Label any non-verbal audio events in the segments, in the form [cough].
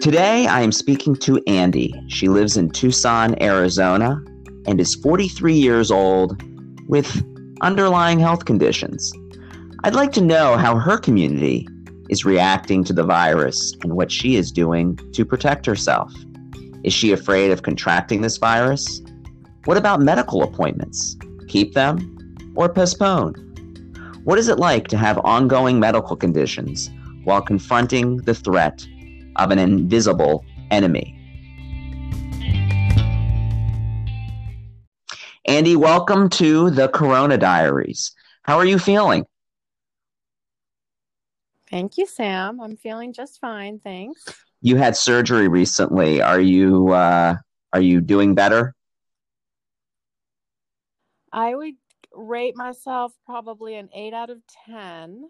Today, I am speaking to Andy. She lives in Tucson, Arizona, and is 43 years old with underlying health conditions. I'd like to know how her community is reacting to the virus and what she is doing to protect herself. Is she afraid of contracting this virus? What about medical appointments? Keep them or postpone? What is it like to have ongoing medical conditions while confronting the threat of an invisible enemy? Andy, welcome to the Corona Diaries. How are you feeling? Thank you, Sam. I'm feeling just fine, thanks. You had surgery recently. Are you uh, are you doing better? I would rate myself probably an eight out of ten.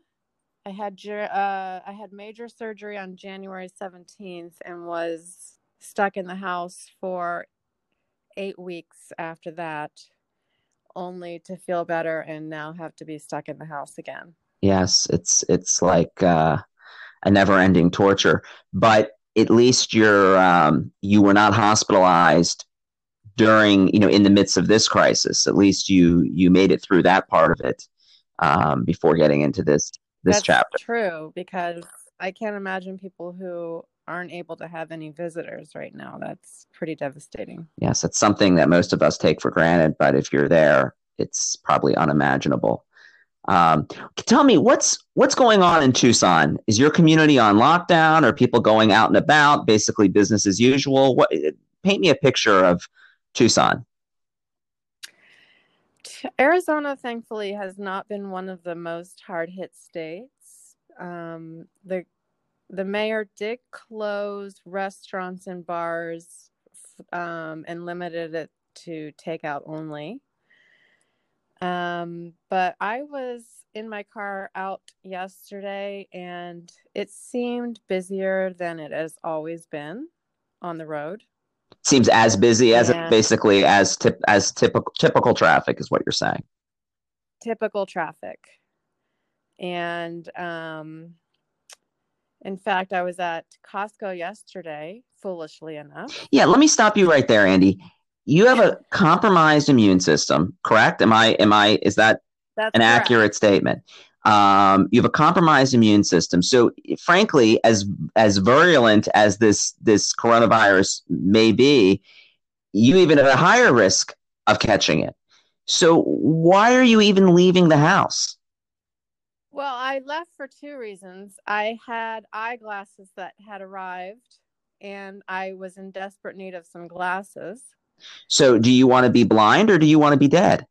I had uh, I had major surgery on January 17th and was stuck in the house for eight weeks after that, only to feel better and now have to be stuck in the house again. Yes, it's it's like uh, a never-ending torture. But at least you're um, you were not hospitalized during you know in the midst of this crisis. At least you you made it through that part of it um, before getting into this this That's chapter. True, because I can't imagine people who aren't able to have any visitors right now. That's pretty devastating. Yes, it's something that most of us take for granted, but if you're there, it's probably unimaginable. Um, tell me what's what's going on in Tucson? Is your community on lockdown? Are people going out and about? Basically, business as usual. What? Paint me a picture of Tucson. Arizona, thankfully, has not been one of the most hard hit states. Um, the the mayor did close restaurants and bars um, and limited it to takeout only. Um, but I was in my car out yesterday and it seemed busier than it has always been on the road. Seems as busy as yeah. it basically as tip as typical typical traffic is what you're saying. Typical traffic. And um in fact, I was at Costco yesterday, foolishly enough. Yeah, let me stop you right there, Andy you have a compromised immune system, correct? Am I am I is that That's an correct. accurate statement? Um, you have a compromised immune system. So frankly, as as virulent as this this coronavirus may be, you even at a higher risk of catching it. So why are you even leaving the house? Well, I left for two reasons. I had eyeglasses that had arrived and I was in desperate need of some glasses. So, do you want to be blind or do you want to be dead?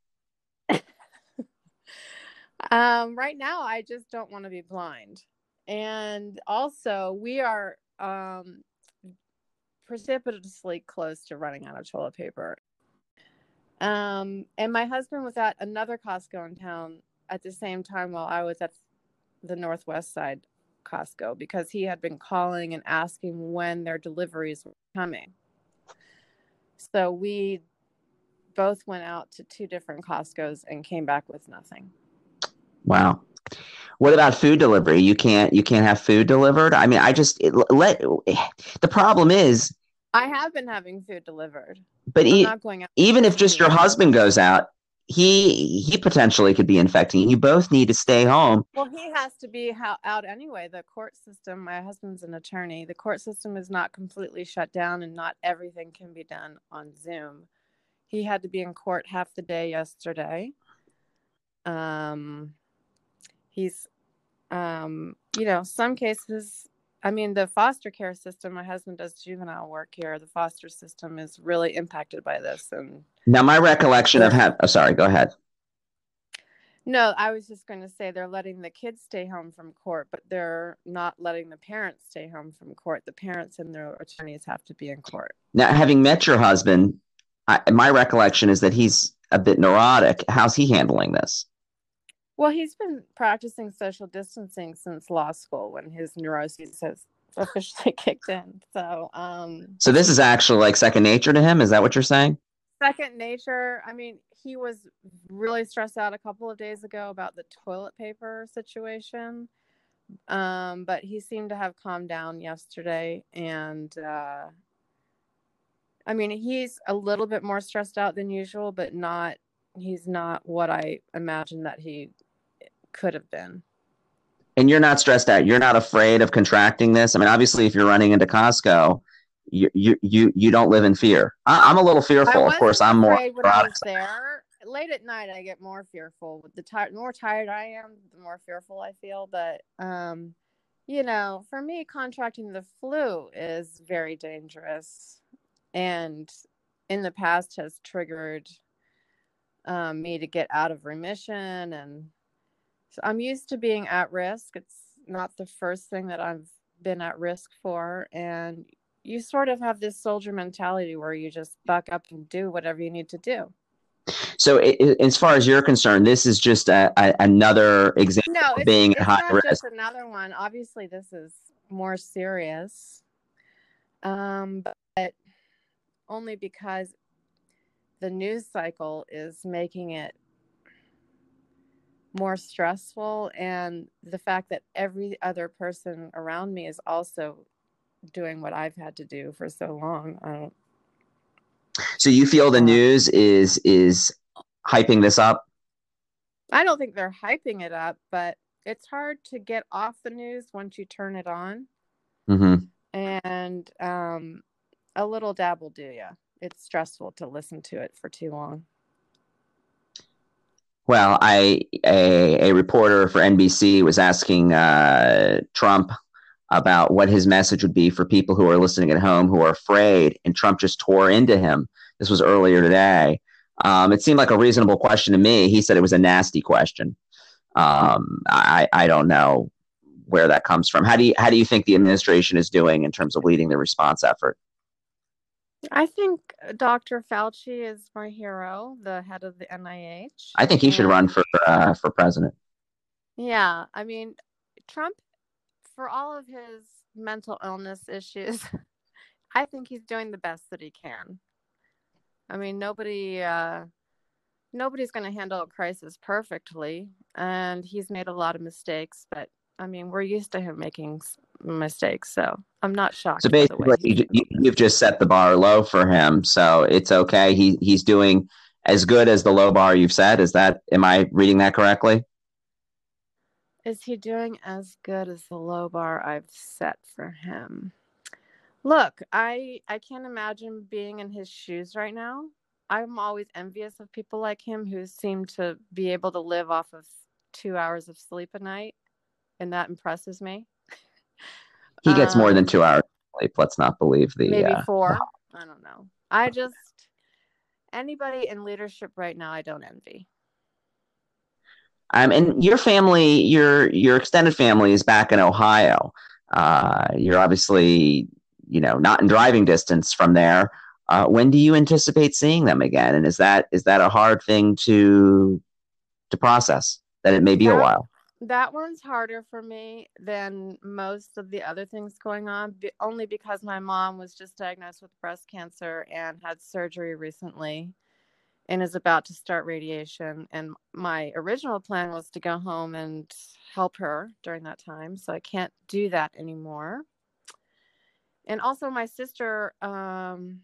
Um, right now, I just don't want to be blind. And also, we are um, precipitously close to running out of toilet paper. Um, and my husband was at another Costco in town at the same time while I was at the Northwest side Costco because he had been calling and asking when their deliveries were coming. So we both went out to two different Costco's and came back with nothing. Wow. What about food delivery? You can't you can't have food delivered. I mean, I just it, let the problem is I have been having food delivered. But e- even if just your husband goes out, he he potentially could be infecting you both need to stay home well he has to be out anyway the court system my husband's an attorney the court system is not completely shut down and not everything can be done on zoom he had to be in court half the day yesterday um he's um you know some cases I mean, the foster care system, my husband does juvenile work here. The foster system is really impacted by this. And now, my recollection of have, oh, sorry, go ahead. No, I was just going to say they're letting the kids stay home from court, but they're not letting the parents stay home from court. The parents and their attorneys have to be in court. Now, having met your husband, I, my recollection is that he's a bit neurotic. How's he handling this? Well, he's been practicing social distancing since law school when his neuroses has [laughs] officially kicked in. So, um, so this is actually like second nature to him. Is that what you're saying? Second nature. I mean, he was really stressed out a couple of days ago about the toilet paper situation, Um, but he seemed to have calmed down yesterday. And uh, I mean, he's a little bit more stressed out than usual, but not, he's not what I imagined that he could have been. And you're not stressed out. You're not afraid of contracting this. I mean, obviously, if you're running into Costco, you you you, you don't live in fear. I, am a little fearful. Of course, I'm more. When I was there, late at night, I get more fearful. The ti- more tired I am, the more fearful I feel. But um, you know, for me, contracting the flu is very dangerous, and in the past has triggered um, me to get out of remission, and so I'm used to being at risk. It's not the first thing that I've been at risk for, and you sort of have this soldier mentality where you just buck up and do whatever you need to do. So, it, as far as you're concerned, this is just a, a, another example no, of being it's at high risk. Just another one. Obviously, this is more serious, um, but only because the news cycle is making it more stressful, and the fact that every other person around me is also doing what I've had to do for so long. I don't. So you feel the news is is hyping this up? I don't think they're hyping it up, but it's hard to get off the news once you turn it on. Mm-hmm. And um, a little dab will do you. It's stressful to listen to it for too long. Well, I a, a reporter for NBC was asking uh, Trump about what his message would be for people who are listening at home who are afraid, and Trump just tore into him. This was earlier today. Um, it seemed like a reasonable question to me. He said it was a nasty question. Um, I, I don't know where that comes from. How do you how do you think the administration is doing in terms of leading the response effort? I think Dr. Fauci is my hero, the head of the NIH. I think he should run for uh, for president. Yeah, I mean, Trump, for all of his mental illness issues, [laughs] I think he's doing the best that he can. I mean, nobody uh, nobody's going to handle a crisis perfectly, and he's made a lot of mistakes. But I mean, we're used to him making mistakes, so I'm not shocked. So basically, you, have just set the bar low for him, so it's okay. He he's doing as good as the low bar you've set. Is that am I reading that correctly? Is he doing as good as the low bar I've set for him? Look, I I can't imagine being in his shoes right now. I'm always envious of people like him who seem to be able to live off of 2 hours of sleep a night, and that impresses me. He gets um, more than 2 hours sleep. Let's not believe the Maybe uh, 4. [laughs] I don't know. I just anybody in leadership right now I don't envy. Um, and your family, your your extended family is back in Ohio. Uh, you're obviously you know not in driving distance from there uh, when do you anticipate seeing them again and is that is that a hard thing to to process that it may be that, a while that one's harder for me than most of the other things going on only because my mom was just diagnosed with breast cancer and had surgery recently and is about to start radiation. And my original plan was to go home and help her during that time so i can't do that anymore. And also my sister um,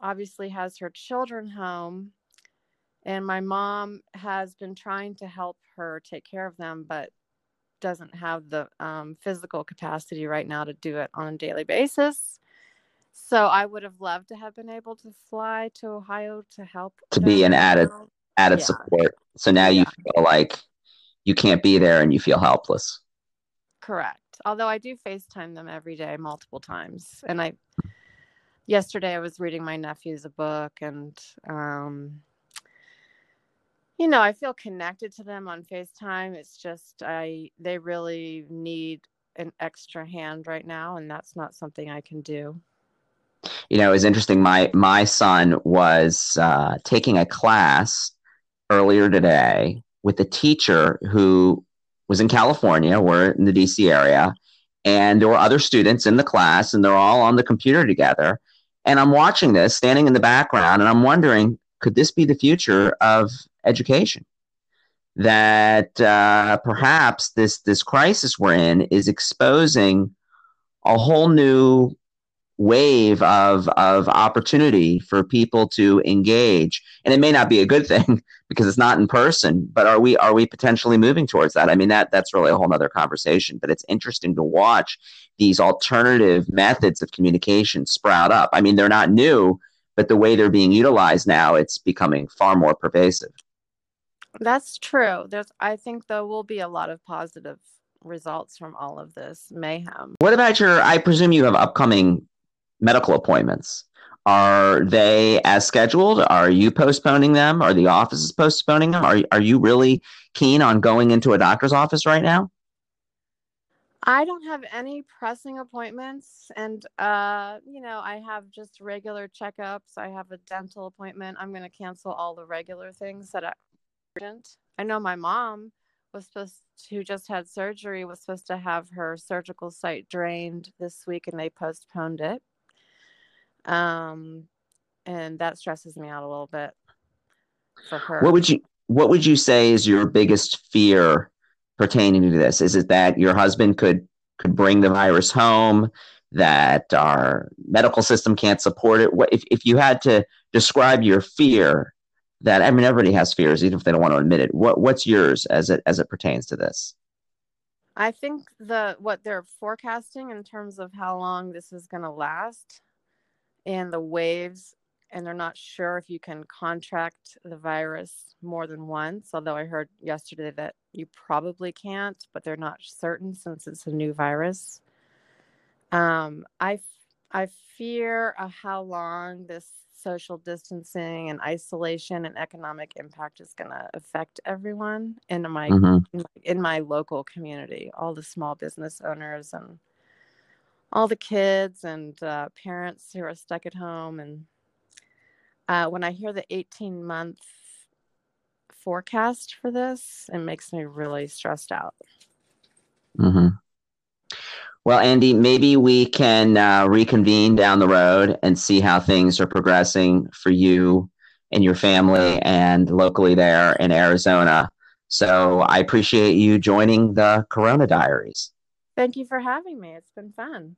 obviously has her children home and my mom has been trying to help her take care of them but doesn't have the um, physical capacity right now to do it on a daily basis so i would have loved to have been able to fly to ohio to help to be an added added yeah. support so now yeah. you feel like you can't be there and you feel helpless correct Although I do FaceTime them every day, multiple times. And I, yesterday, I was reading my nephews a book, and um, you know, I feel connected to them on FaceTime. It's just I they really need an extra hand right now, and that's not something I can do. You know, it was interesting. My my son was uh, taking a class earlier today with a teacher who was in California. We're in the DC area. And there were other students in the class, and they're all on the computer together. And I'm watching this, standing in the background, and I'm wondering, could this be the future of education? that uh, perhaps this this crisis we're in is exposing a whole new wave of of opportunity for people to engage. And it may not be a good [laughs] thing because it's not in person but are we are we potentially moving towards that? I mean that that's really a whole other conversation but it's interesting to watch these alternative methods of communication sprout up. I mean they're not new but the way they're being utilized now it's becoming far more pervasive that's true there's i think there will be a lot of positive results from all of this mayhem what about your i presume you have upcoming medical appointments. Are they as scheduled? Are you postponing them? Are the offices postponing them? Are, are you really keen on going into a doctor's office right now? I don't have any pressing appointments. And, uh, you know, I have just regular checkups. I have a dental appointment. I'm going to cancel all the regular things that urgent. I know my mom was supposed to just had surgery was supposed to have her surgical site drained this week and they postponed it um, and that stresses me out a little bit for her. What would you What would you say is your biggest fear pertaining to this? Is it that your husband could could bring the virus home? That our medical system can't support it. What if if you had to describe your fear? That I mean, everybody has fears, even if they don't want to admit it. What What's yours as it as it pertains to this? I think the what they're forecasting in terms of how long this is going to last and the waves and they're not sure if you can contract the virus more than once although i heard yesterday that you probably can't but they're not certain since it's a new virus um, I, I fear how long this social distancing and isolation and economic impact is going to affect everyone in my, mm-hmm. in my in my local community all the small business owners and all the kids and uh, parents who are stuck at home. And uh, when I hear the 18 month forecast for this, it makes me really stressed out. Mm-hmm. Well, Andy, maybe we can uh, reconvene down the road and see how things are progressing for you and your family and locally there in Arizona. So I appreciate you joining the Corona Diaries. Thank you for having me. It's been fun.